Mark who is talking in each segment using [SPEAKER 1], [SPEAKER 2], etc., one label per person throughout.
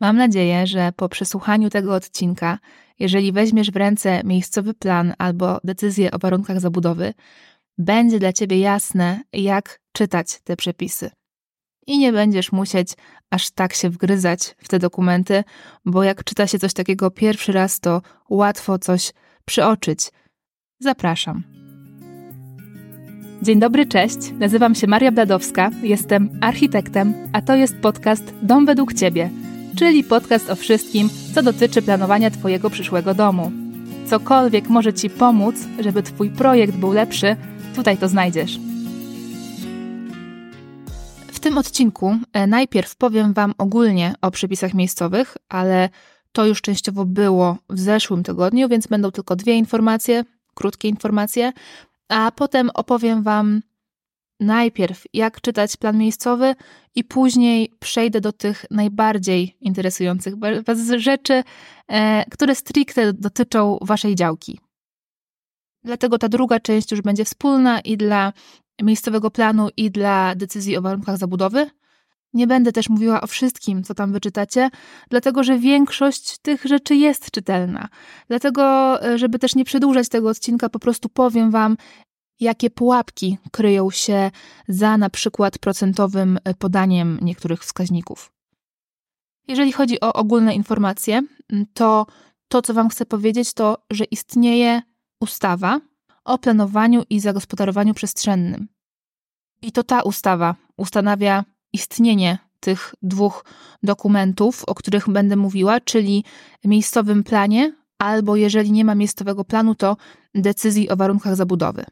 [SPEAKER 1] Mam nadzieję, że po przesłuchaniu tego odcinka, jeżeli weźmiesz w ręce miejscowy plan albo decyzję o warunkach zabudowy, będzie dla ciebie jasne, jak czytać te przepisy. I nie będziesz musieć aż tak się wgryzać w te dokumenty, bo jak czyta się coś takiego pierwszy raz, to łatwo coś przeoczyć. Zapraszam. Dzień dobry, cześć. Nazywam się Maria Bladowska, jestem architektem, a to jest podcast Dom według Ciebie, czyli podcast o wszystkim, co dotyczy planowania Twojego przyszłego domu. Cokolwiek może Ci pomóc, żeby Twój projekt był lepszy, tutaj to znajdziesz. W tym odcinku e, najpierw powiem Wam ogólnie o przepisach miejscowych, ale to już częściowo było w zeszłym tygodniu, więc będą tylko dwie informacje, krótkie informacje, a potem opowiem Wam najpierw, jak czytać plan miejscowy, i później przejdę do tych najbardziej interesujących Was rzeczy, e, które stricte dotyczą Waszej działki. Dlatego ta druga część już będzie wspólna i dla miejscowego planu, i dla decyzji o warunkach zabudowy. Nie będę też mówiła o wszystkim, co tam wyczytacie, dlatego że większość tych rzeczy jest czytelna. Dlatego, e, żeby też nie przedłużać tego odcinka, po prostu powiem Wam, jakie pułapki kryją się za na przykład procentowym e, podaniem niektórych wskaźników. Jeżeli chodzi o ogólne informacje, to to, co Wam chcę powiedzieć, to, że istnieje ustawa o planowaniu i zagospodarowaniu przestrzennym. I to ta ustawa ustanawia istnienie tych dwóch dokumentów, o których będę mówiła, czyli miejscowym planie, albo jeżeli nie ma miejscowego planu, to decyzji o warunkach zabudowy.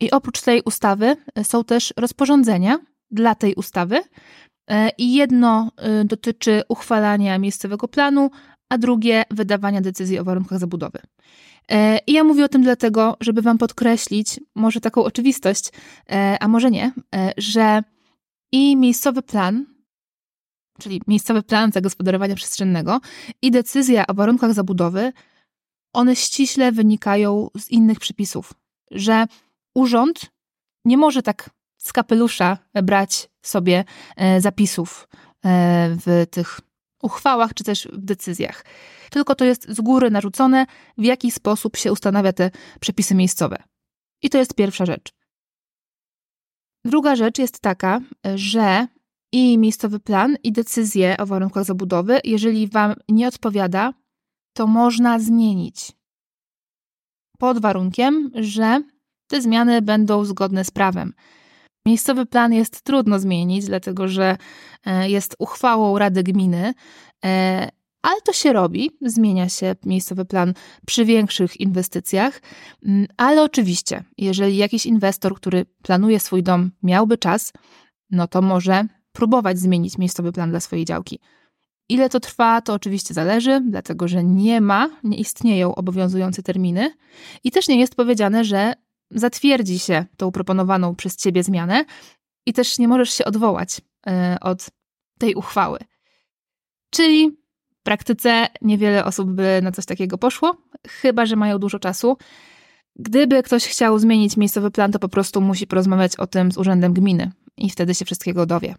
[SPEAKER 1] I oprócz tej ustawy e, są też rozporządzenia dla tej ustawy. E, I jedno e, dotyczy uchwalania miejscowego planu, a drugie wydawania decyzji o warunkach zabudowy. I ja mówię o tym dlatego, żeby Wam podkreślić, może taką oczywistość, a może nie, że i miejscowy plan, czyli miejscowy plan zagospodarowania przestrzennego i decyzja o warunkach zabudowy, one ściśle wynikają z innych przepisów, że urząd nie może tak z kapelusza brać sobie e, zapisów e, w tych uchwałach czy też w decyzjach. Tylko to jest z góry narzucone, w jaki sposób się ustanawia te przepisy miejscowe. I to jest pierwsza rzecz. Druga rzecz jest taka, że i miejscowy plan, i decyzję o warunkach zabudowy, jeżeli Wam nie odpowiada, to można zmienić. Pod warunkiem, że te zmiany będą zgodne z prawem. Miejscowy plan jest trudno zmienić, dlatego że e, jest uchwałą Rady Gminy, e, ale to się robi, zmienia się miejscowy plan przy większych inwestycjach, ale oczywiście, jeżeli jakiś inwestor, który planuje swój dom, miałby czas, no to może próbować zmienić miejscowy plan dla swojej działki. Ile to trwa, to oczywiście zależy, dlatego że nie ma, nie istnieją obowiązujące terminy i też nie jest powiedziane, że zatwierdzi się tą proponowaną przez ciebie zmianę i też nie możesz się odwołać e, od tej uchwały. Czyli w praktyce niewiele osób by na coś takiego poszło, chyba że mają dużo czasu. Gdyby ktoś chciał zmienić miejscowy plan, to po prostu musi porozmawiać o tym z urzędem gminy i wtedy się wszystkiego dowie.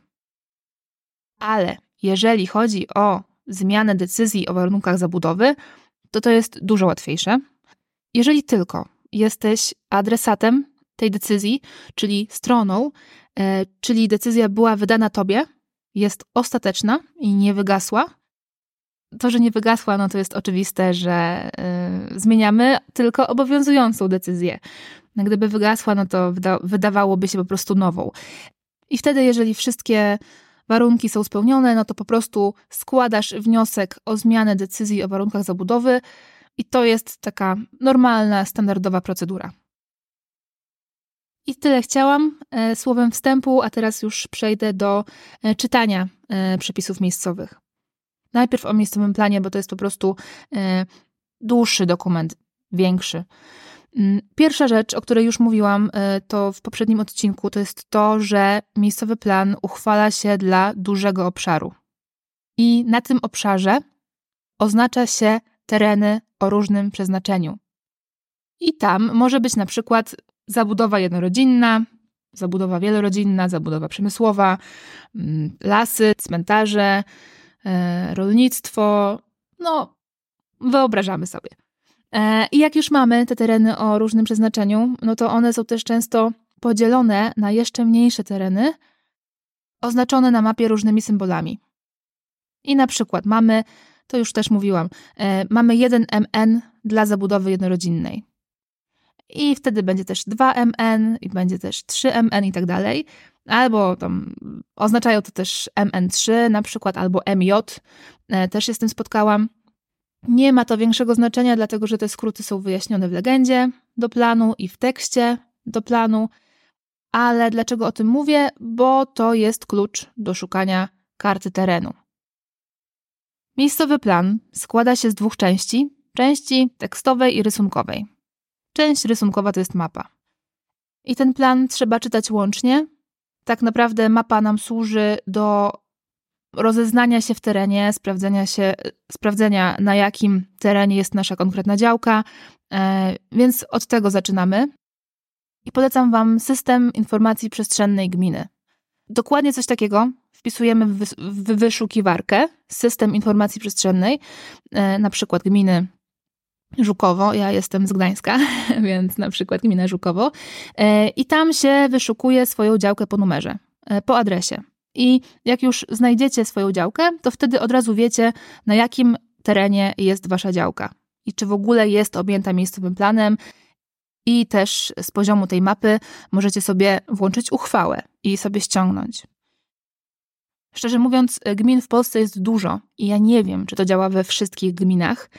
[SPEAKER 1] Ale jeżeli chodzi o zmianę decyzji o warunkach zabudowy, to to jest dużo łatwiejsze. Jeżeli tylko jesteś adresatem tej decyzji, czyli stroną, e, czyli decyzja była wydana tobie, jest ostateczna i nie wygasła. To, że nie wygasła, no to jest oczywiste, że y, zmieniamy tylko obowiązującą decyzję. No, gdyby wygasła, no to wyda wydawałoby się po prostu nową. I wtedy, jeżeli wszystkie warunki są spełnione, no to po prostu składasz wniosek o zmianę decyzji o warunkach zabudowy i to jest taka normalna, standardowa procedura. I tyle chciałam e, słowem wstępu, a teraz już przejdę do e, czytania e, przepisów miejscowych. Najpierw o miejscowym planie, bo to jest po prostu dłuższy dokument, większy. Mm, pierwsza rzecz, o której już mówiłam, to w poprzednim odcinku, to jest to, że miejscowy plan uchwala się dla dużego obszaru. I na tym obszarze oznacza się tereny o różnym przeznaczeniu. I tam może być na przykład zabudowa jednorodzinna, zabudowa wielorodzinna, zabudowa przemysłowa, mm, lasy, cmentarze, e, rolnictwo, no wyobrażamy sobie. E, I jak już mamy te tereny o różnym przeznaczeniu, no to one są też często podzielone na jeszcze mniejsze tereny, oznaczone na mapie różnymi symbolami. I na przykład mamy, to już też mówiłam, e, mamy 1 MN dla zabudowy jednorodzinnej. I wtedy będzie też 2 MN, i będzie też 3 MN i tak dalej. Albo tam oznaczają to też MN3 na przykład, albo MJ, e, też się z tym spotkałam. Nie ma to większego znaczenia, dlatego że te skróty są wyjaśnione w legendzie do planu i w tekście do planu. Ale dlaczego o tym mówię? Bo to jest klucz do szukania karty terenu. Miejscowy plan składa się z dwóch części: części tekstowej i rysunkowej. Część rysunkowa to jest mapa. I ten plan trzeba czytać łącznie. Tak naprawdę mapa nam służy do rozeznania się w terenie, sprawdzenia, się, sprawdzenia na jakim terenie jest nasza konkretna działka, e, więc od tego zaczynamy. I polecam Wam system informacji przestrzennej gminy. Dokładnie coś takiego wpisujemy w wyszukiwarkę system informacji przestrzennej, e, na przykład gminy Żukowo, ja jestem z Gdańska, więc na przykład gmina Żukowo, e, i tam się wyszukuje swoją działkę po numerze, po adresie. I jak już znajdziecie swoją działkę, to wtedy od razu wiecie, na jakim terenie jest wasza działka i czy w ogóle jest objęta miejscowym planem. I też z poziomu tej mapy możecie sobie włączyć uchwałę i sobie ściągnąć. Szczerze mówiąc, gmin w Polsce jest dużo i ja nie wiem, czy to działa we wszystkich gminach.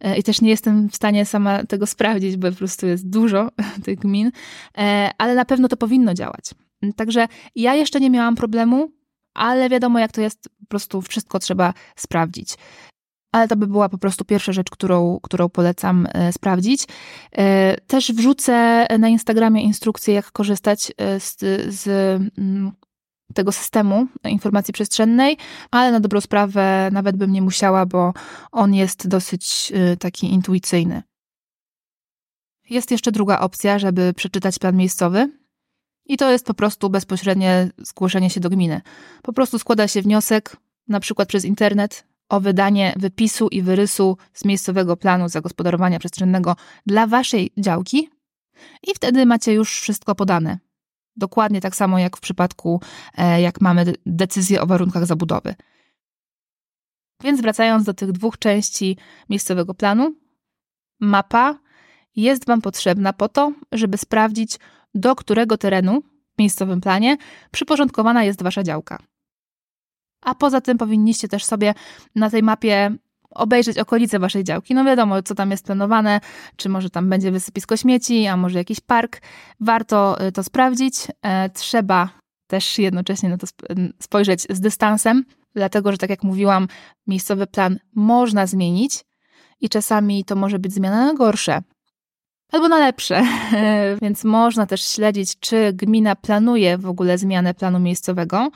[SPEAKER 1] E, I też nie jestem w stanie sama tego sprawdzić, bo po prostu jest dużo tych gmin, e, ale na pewno to powinno działać. Także ja jeszcze nie miałam problemu, ale wiadomo, jak to jest, po prostu wszystko trzeba sprawdzić. Ale to by była po prostu pierwsza rzecz, którą, którą polecam e, sprawdzić. E, też wrzucę na Instagramie instrukcję, jak korzystać z, z mm, tego systemu informacji przestrzennej, ale na dobrą sprawę nawet bym nie musiała, bo on jest dosyć taki intuicyjny. Jest jeszcze druga opcja, żeby przeczytać plan miejscowy. I to jest po prostu bezpośrednie zgłoszenie się do gminy. Po prostu składa się wniosek, na przykład przez internet, o wydanie wypisu i wyrysu z miejscowego planu zagospodarowania przestrzennego dla waszej działki i wtedy macie już wszystko podane. Dokładnie tak samo jak w przypadku, e, jak mamy decyzję o warunkach zabudowy. Więc wracając do tych dwóch części miejscowego planu, mapa jest Wam potrzebna po to, żeby sprawdzić, do którego terenu w miejscowym planie przyporządkowana jest Wasza działka. A poza tym powinniście też sobie na tej mapie obejrzeć okolice Waszej działki. No wiadomo, co tam jest planowane, czy może tam będzie wysypisko śmieci, a może jakiś park. Warto y, to sprawdzić. E, trzeba też jednocześnie na to spojrzeć z dystansem, dlatego że tak jak mówiłam, miejscowy plan można zmienić i czasami to może być zmiana na gorsze albo na lepsze. Więc można też śledzić, czy gmina planuje w ogóle zmianę planu miejscowego.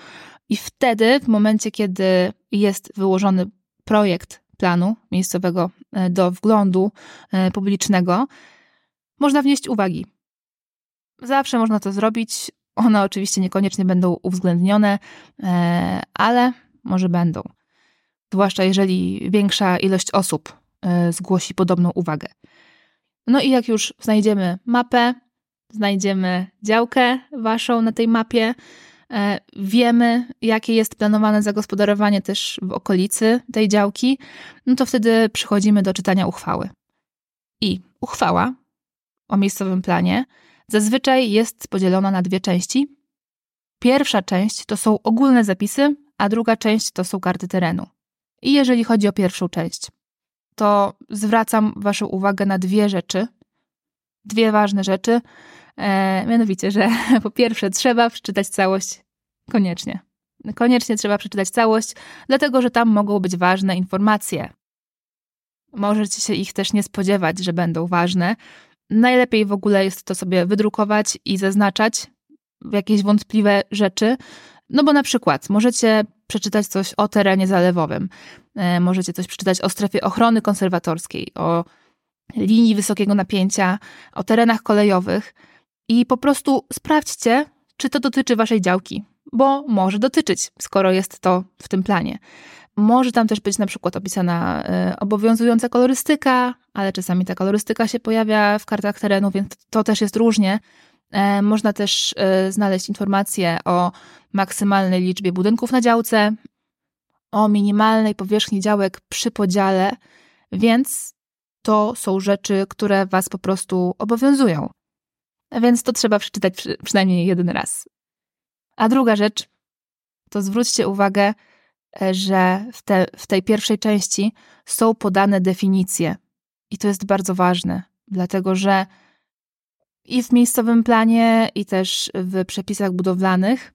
[SPEAKER 1] I wtedy, w momencie, kiedy jest wyłożony projekt planu miejscowego e, do wglądu e, publicznego, można wnieść uwagi. Zawsze można to zrobić. One oczywiście niekoniecznie będą uwzględnione, e, ale może będą. Zwłaszcza jeżeli większa ilość osób zgłosi podobną uwagę. No i jak już znajdziemy mapę, znajdziemy działkę waszą na tej mapie, wiemy, jakie jest planowane zagospodarowanie też w okolicy tej działki, no to wtedy przychodzimy do czytania uchwały. I uchwała o miejscowym planie zazwyczaj jest podzielona na dwie części. Pierwsza część to są ogólne zapisy, a druga część to są karty terenu. I jeżeli chodzi o pierwszą część, to zwracam Waszą uwagę na dwie rzeczy. Dwie ważne rzeczy. E, mianowicie, że po pierwsze, trzeba przeczytać całość koniecznie. Koniecznie trzeba przeczytać całość, dlatego że tam mogą być ważne informacje. Możecie się ich też nie spodziewać, że będą ważne. Najlepiej w ogóle jest to sobie wydrukować i zaznaczać jakieś wątpliwe rzeczy, no bo na przykład możecie przeczytać coś o terenie zalewowym, e, możecie coś przeczytać o strefie ochrony konserwatorskiej, o linii wysokiego napięcia, o terenach kolejowych i po prostu sprawdźcie, czy to dotyczy waszej działki, bo może dotyczyć, skoro jest to w tym planie. Może tam też być na przykład opisana y, obowiązująca kolorystyka, ale czasami ta kolorystyka się pojawia w kartach terenu, więc to też jest różnie. E, można też y, znaleźć informacje o maksymalnej liczbie budynków na działce, o minimalnej powierzchni działek przy podziale, więc to są rzeczy, które Was po prostu obowiązują. Więc to trzeba przeczytać przy, przynajmniej jeden raz. A druga rzecz, to zwróćcie uwagę, e, że w, te, w tej pierwszej części są podane definicje. I to jest bardzo ważne, dlatego że i w miejscowym planie, i też w przepisach budowlanych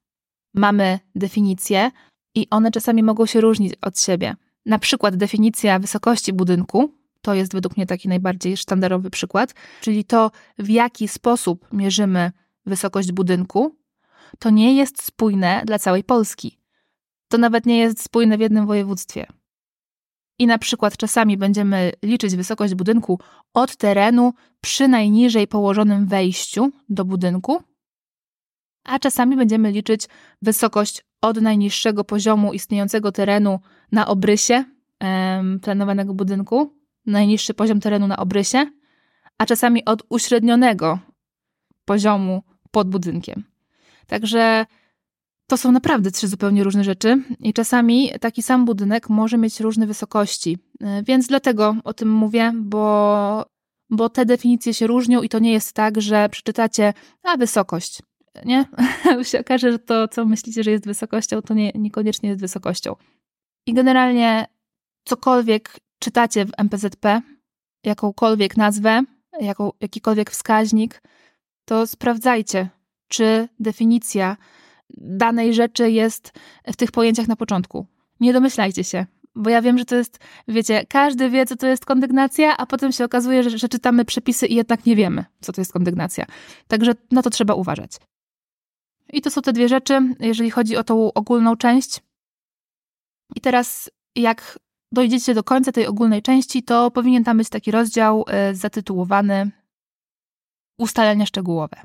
[SPEAKER 1] mamy definicje, i one czasami mogą się różnić od siebie. Na przykład definicja wysokości budynku to jest według mnie taki najbardziej sztandarowy przykład, czyli to, w jaki sposób mierzymy wysokość budynku, to nie jest spójne dla całej Polski. To nawet nie jest spójne w jednym województwie. I na przykład czasami będziemy liczyć wysokość budynku od terenu przy najniżej położonym wejściu do budynku, a czasami będziemy liczyć wysokość od najniższego poziomu istniejącego terenu na obrysie planowanego budynku, najniższy poziom terenu na obrysie, a czasami od uśrednionego poziomu pod budynkiem. Także to są naprawdę trzy zupełnie różne rzeczy i czasami taki sam budynek może mieć różne wysokości. E, więc dlatego o tym mówię, bo, bo te definicje się różnią i to nie jest tak, że przeczytacie, a wysokość, nie? się okaże, że to, co myślicie, że jest wysokością, to nie, niekoniecznie jest wysokością. I generalnie cokolwiek czytacie w MPZP, jakąkolwiek nazwę, jaką, jakikolwiek wskaźnik, to sprawdzajcie, czy definicja danej rzeczy jest w tych pojęciach na początku. Nie domyślajcie się, bo ja wiem, że to jest, wiecie, każdy wie, co to jest kondygnacja, a potem się okazuje, że, że czytamy przepisy i jednak nie wiemy, co to jest kondygnacja. Także na to trzeba uważać. I to są te dwie rzeczy, jeżeli chodzi o tą ogólną część. I teraz, jak dojdziecie do końca tej ogólnej części, to powinien tam być taki rozdział y, zatytułowany Ustalenia szczegółowe.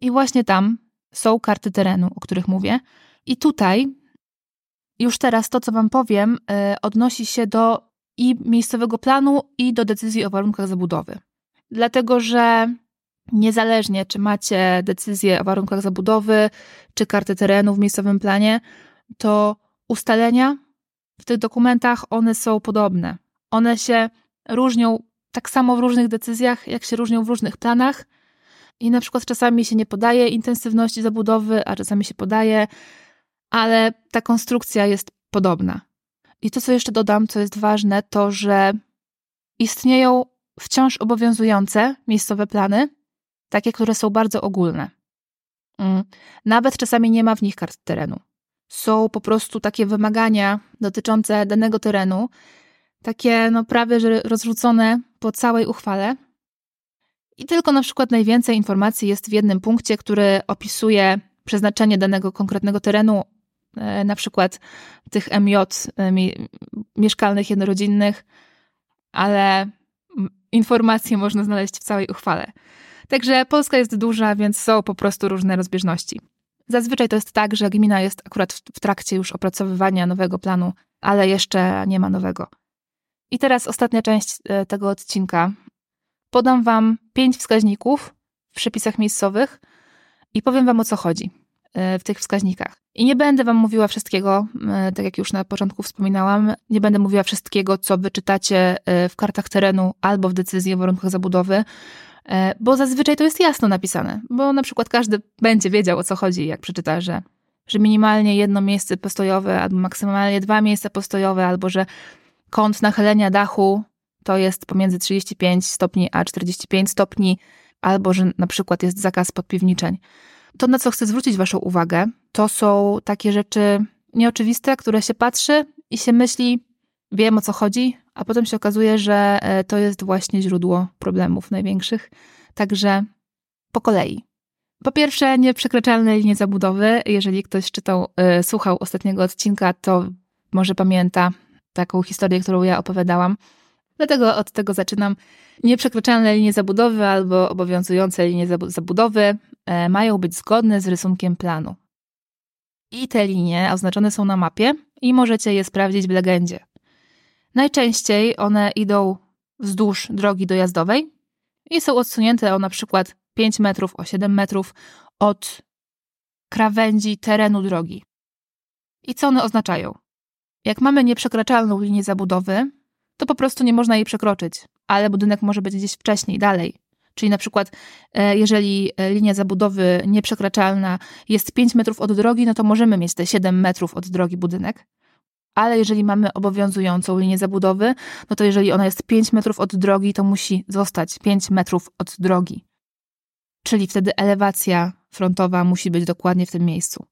[SPEAKER 1] I właśnie tam są karty terenu, o których mówię. I tutaj już teraz to, co Wam powiem, y, odnosi się do i miejscowego planu, i do decyzji o warunkach zabudowy. Dlatego, że niezależnie czy macie decyzję o warunkach zabudowy, czy kartę terenu w miejscowym planie, to ustalenia w tych dokumentach one są podobne. One się różnią tak samo w różnych decyzjach, jak się różnią w różnych planach. I na przykład czasami się nie podaje intensywności zabudowy, a czasami się podaje, ale ta konstrukcja jest podobna. I to, co jeszcze dodam, co jest ważne, to że istnieją wciąż obowiązujące miejscowe plany, takie, które są bardzo ogólne. Mm. Nawet czasami nie ma w nich kart terenu. Są po prostu takie wymagania dotyczące danego terenu, takie no prawie że rozrzucone po całej uchwale. I tylko na przykład najwięcej informacji jest w jednym punkcie, który opisuje przeznaczenie danego konkretnego terenu, e, na przykład tych MJ e, mieszkalnych, jednorodzinnych, ale informacje można znaleźć w całej uchwale. Także Polska jest duża, więc są po prostu różne rozbieżności. Zazwyczaj to jest tak, że gmina jest akurat w trakcie już opracowywania nowego planu, ale jeszcze nie ma nowego. I teraz ostatnia część e, tego odcinka. Podam Wam pięć wskaźników w przepisach miejscowych i powiem Wam o co chodzi e, w tych wskaźnikach. I nie będę Wam mówiła wszystkiego, e, tak jak już na początku wspominałam, nie będę mówiła wszystkiego, co wyczytacie w kartach terenu albo w decyzji o warunkach zabudowy, bo zazwyczaj to jest jasno napisane, bo na przykład każdy będzie wiedział o co chodzi, jak przeczyta, że, że minimalnie jedno miejsce postojowe, albo maksymalnie dwa miejsca postojowe, albo że kąt nachylenia dachu to jest pomiędzy 35 stopni a 45 stopni, albo że na przykład jest zakaz podpiwniczeń. To, na co chcę zwrócić Waszą uwagę, to są takie rzeczy nieoczywiste, które się patrzy i się myśli, wiem o co chodzi, a potem się okazuje, że e, to jest właśnie źródło problemów największych. Także po kolei. Po pierwsze, nieprzekraczalne linie zabudowy. Jeżeli ktoś czytał, y, słuchał ostatniego odcinka, to może pamięta taką historię, którą ja opowiadałam. Dlatego od tego zaczynam. Nieprzekraczalne linie zabudowy albo obowiązujące linie zabudowy y, mają być zgodne z rysunkiem planu. I te linie oznaczone są na mapie i możecie je sprawdzić w legendzie. Najczęściej one idą wzdłuż drogi dojazdowej i są odsunięte o na przykład 5 metrów, o 7 metrów od krawędzi terenu drogi. I co one oznaczają? Jak mamy nieprzekraczalną linię zabudowy, to po prostu nie można jej przekroczyć, ale budynek może być gdzieś wcześniej, dalej. Czyli na przykład, e, jeżeli e, linia zabudowy nieprzekraczalna jest 5 metrów od drogi, no to możemy mieć te 7 metrów od drogi budynek. Ale jeżeli mamy obowiązującą linię zabudowy, no to jeżeli ona jest 5 metrów od drogi, to musi zostać 5 metrów od drogi. Czyli wtedy elewacja frontowa musi być dokładnie w tym miejscu.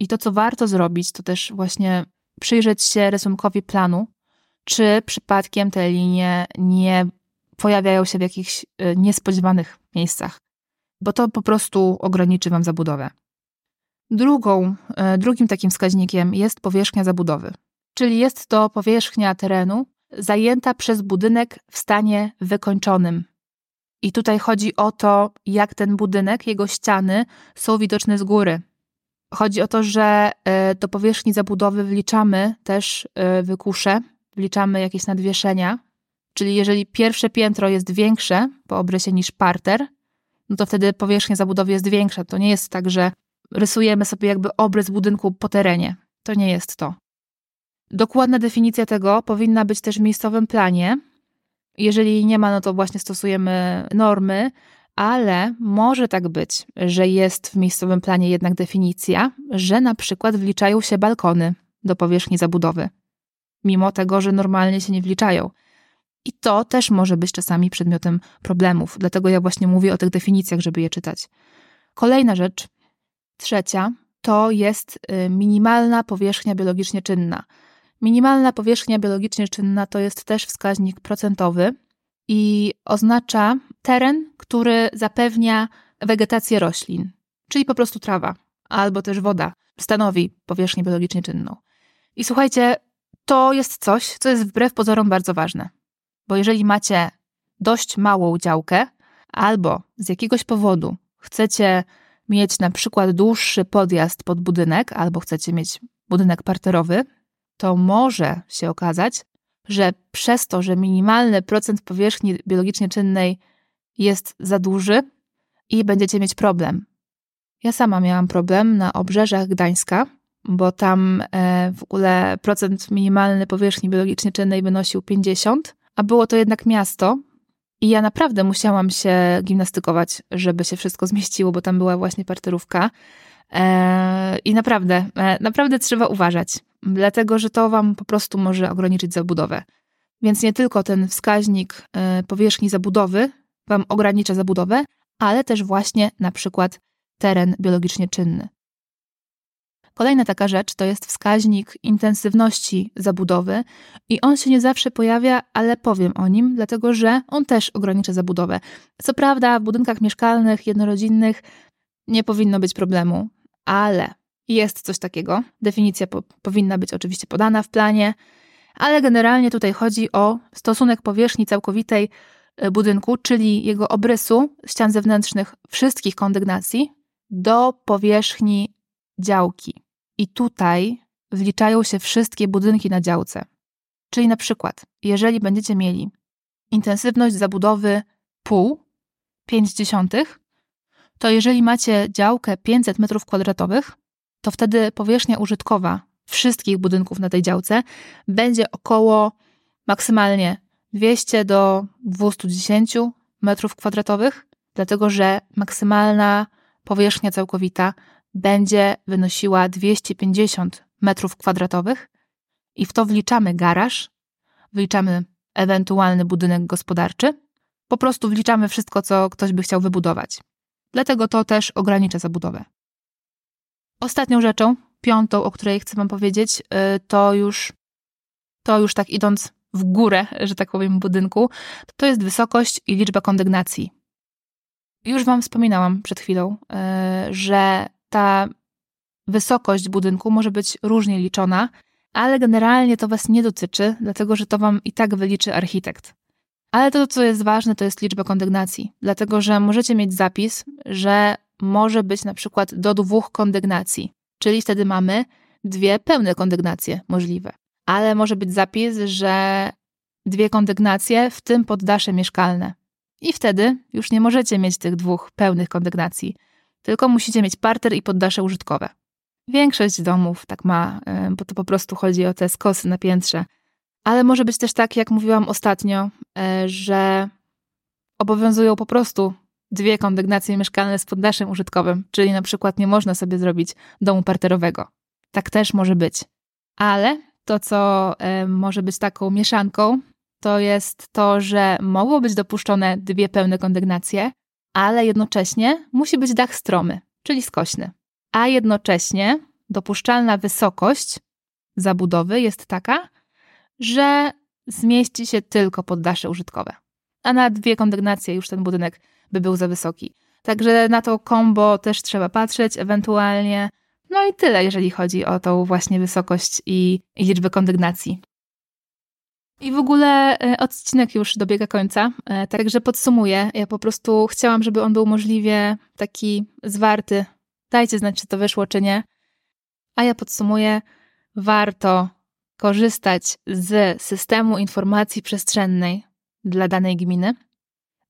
[SPEAKER 1] I to, co warto zrobić, to też właśnie przyjrzeć się rysunkowi planu, czy przypadkiem te linie nie pojawiają się w jakichś y, niespodziewanych miejscach, bo to po prostu ograniczy Wam zabudowę. Drugą, y, drugim takim wskaźnikiem jest powierzchnia zabudowy, czyli jest to powierzchnia terenu zajęta przez budynek w stanie wykończonym. I tutaj chodzi o to, jak ten budynek, jego ściany są widoczne z góry. Chodzi o to, że y, do powierzchni zabudowy wliczamy też wykusze, wliczamy jakieś nadwieszenia, czyli jeżeli pierwsze piętro jest większe po obrysie niż parter, no to wtedy powierzchnia zabudowy jest większa. To nie jest tak, że rysujemy sobie jakby obrys budynku po terenie. To nie jest to. Dokładna definicja tego powinna być też w miejscowym planie. Jeżeli nie ma, no to właśnie stosujemy normy, ale może tak być, że jest w miejscowym planie jednak definicja, że na przykład wliczają się balkony do powierzchni zabudowy mimo tego, że normalnie się nie wliczają. I to też może być czasami przedmiotem problemów, dlatego ja właśnie mówię o tych definicjach, żeby je czytać. Kolejna rzecz, trzecia, to jest y, minimalna powierzchnia biologicznie czynna. Minimalna powierzchnia biologicznie czynna to jest też wskaźnik procentowy i oznacza teren, który zapewnia wegetację roślin, czyli po prostu trawa albo też woda stanowi powierzchnię biologicznie czynną. I słuchajcie, to jest coś, co jest wbrew pozorom bardzo ważne. Bo jeżeli macie dość małą działkę, albo z jakiegoś powodu chcecie mieć na przykład dłuższy podjazd pod budynek, albo chcecie mieć budynek parterowy, to może się okazać, że przez to, że minimalny procent powierzchni biologicznie czynnej jest za duży i będziecie mieć problem. Ja sama miałam problem na obrzeżach Gdańska, bo tam e, w ogóle procent minimalny powierzchni biologicznie czynnej wynosił 50, a było to jednak miasto. I ja naprawdę musiałam się gimnastykować, żeby się wszystko zmieściło, bo tam była właśnie parterówka. E, I naprawdę, e, naprawdę trzeba uważać, dlatego że to wam po prostu może ograniczyć zabudowę. Więc nie tylko ten wskaźnik powierzchni zabudowy wam ogranicza zabudowę, ale też właśnie na przykład teren biologicznie czynny. Kolejna taka rzecz to jest wskaźnik intensywności zabudowy i on się nie zawsze pojawia, ale powiem o nim, dlatego że on też ogranicza zabudowę. Co prawda w budynkach mieszkalnych, jednorodzinnych nie powinno być problemu, ale jest coś takiego. Definicja po powinna być oczywiście podana w planie, ale generalnie tutaj chodzi o stosunek powierzchni całkowitej e, budynku, czyli jego obrysu ścian zewnętrznych wszystkich kondygnacji do powierzchni działki. I tutaj wliczają się wszystkie budynki na działce. Czyli na przykład, jeżeli będziecie mieli intensywność zabudowy pół, 5 dziesiątych, to jeżeli macie działkę 500 m2, to wtedy powierzchnia użytkowa wszystkich budynków na tej działce będzie około maksymalnie 200 do 210 m2, dlatego że maksymalna powierzchnia całkowita będzie wynosiła 250 metrów kwadratowych i w to wliczamy garaż, wliczamy ewentualny budynek gospodarczy, po prostu wliczamy wszystko, co ktoś by chciał wybudować. Dlatego to też ogranicza zabudowę. Ostatnią rzeczą, piątą, o której chcę Wam powiedzieć, y, to już, to już tak idąc w górę, że tak powiem, budynku, to jest wysokość i liczba kondygnacji. Już Wam wspominałam przed chwilą, y, że ta wysokość budynku może być różnie liczona, ale generalnie to Was nie dotyczy, dlatego że to Wam i tak wyliczy architekt. Ale to, co jest ważne, to jest liczba kondygnacji, dlatego że możecie mieć zapis, że może być na przykład do dwóch kondygnacji, czyli wtedy mamy dwie pełne kondygnacje możliwe. Ale może być zapis, że dwie kondygnacje, w tym poddasze mieszkalne. I wtedy już nie możecie mieć tych dwóch pełnych kondygnacji, tylko musicie mieć parter i poddasze użytkowe. Większość domów tak ma, bo to po prostu chodzi o te skosy na piętrze. Ale może być też tak, jak mówiłam ostatnio, e, że obowiązują po prostu dwie kondygnacje mieszkalne z poddaszem użytkowym, czyli na przykład nie można sobie zrobić domu parterowego. Tak też może być. Ale to, co e, może być taką mieszanką, to jest to, że mogą być dopuszczone dwie pełne kondygnacje, ale jednocześnie musi być dach stromy, czyli skośny. A jednocześnie dopuszczalna wysokość zabudowy jest taka, że zmieści się tylko poddasze użytkowe. A na dwie kondygnacje już ten budynek by był za wysoki. Także na to kombo też trzeba patrzeć, ewentualnie. No i tyle, jeżeli chodzi o tą właśnie wysokość i, i liczbę kondygnacji. I w ogóle e, odcinek już dobiega końca, e, także podsumuję. Ja po prostu chciałam, żeby on był możliwie taki zwarty. Dajcie znać, czy to wyszło, czy nie. A ja podsumuję. Warto korzystać z systemu informacji przestrzennej dla danej gminy.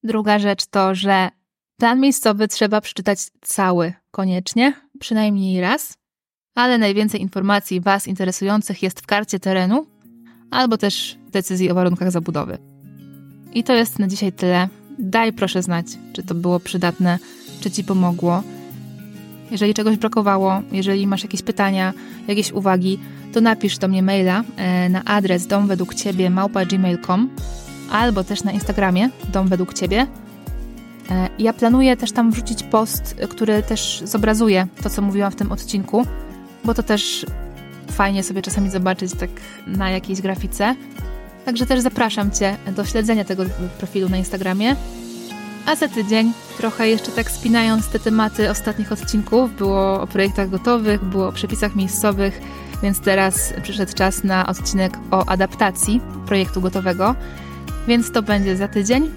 [SPEAKER 1] Druga rzecz to, że plan miejscowy trzeba przeczytać cały, koniecznie, przynajmniej raz, ale najwięcej informacji Was interesujących jest w karcie terenu albo też decyzji o warunkach zabudowy. I to jest na dzisiaj tyle. Daj proszę znać, czy to było przydatne, czy Ci pomogło. Jeżeli czegoś brakowało, jeżeli masz jakieś pytania, jakieś uwagi, to napisz do mnie maila e, na adres domwedługciebie małpa.gmail.com albo też na Instagramie dom według ciebie. E, ja planuję też tam wrzucić post, który też zobrazuje to, co mówiłam w tym odcinku, bo to też fajnie sobie czasami zobaczyć tak na jakiejś grafice. Także też zapraszam Cię do śledzenia tego profilu na Instagramie. A za tydzień, trochę jeszcze tak spinając te tematy ostatnich odcinków, było o projektach gotowych, było o przepisach miejscowych, więc teraz przyszedł czas na odcinek o adaptacji projektu gotowego, więc to będzie za tydzień.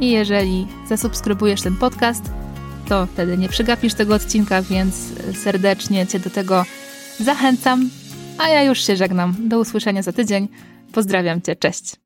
[SPEAKER 1] I jeżeli zasubskrybujesz ten podcast, to wtedy nie przegapisz tego odcinka, więc serdecznie Cię do tego zachęcam. A ja już się żegnam. Do usłyszenia za tydzień. Pozdrawiam Cię. Cześć.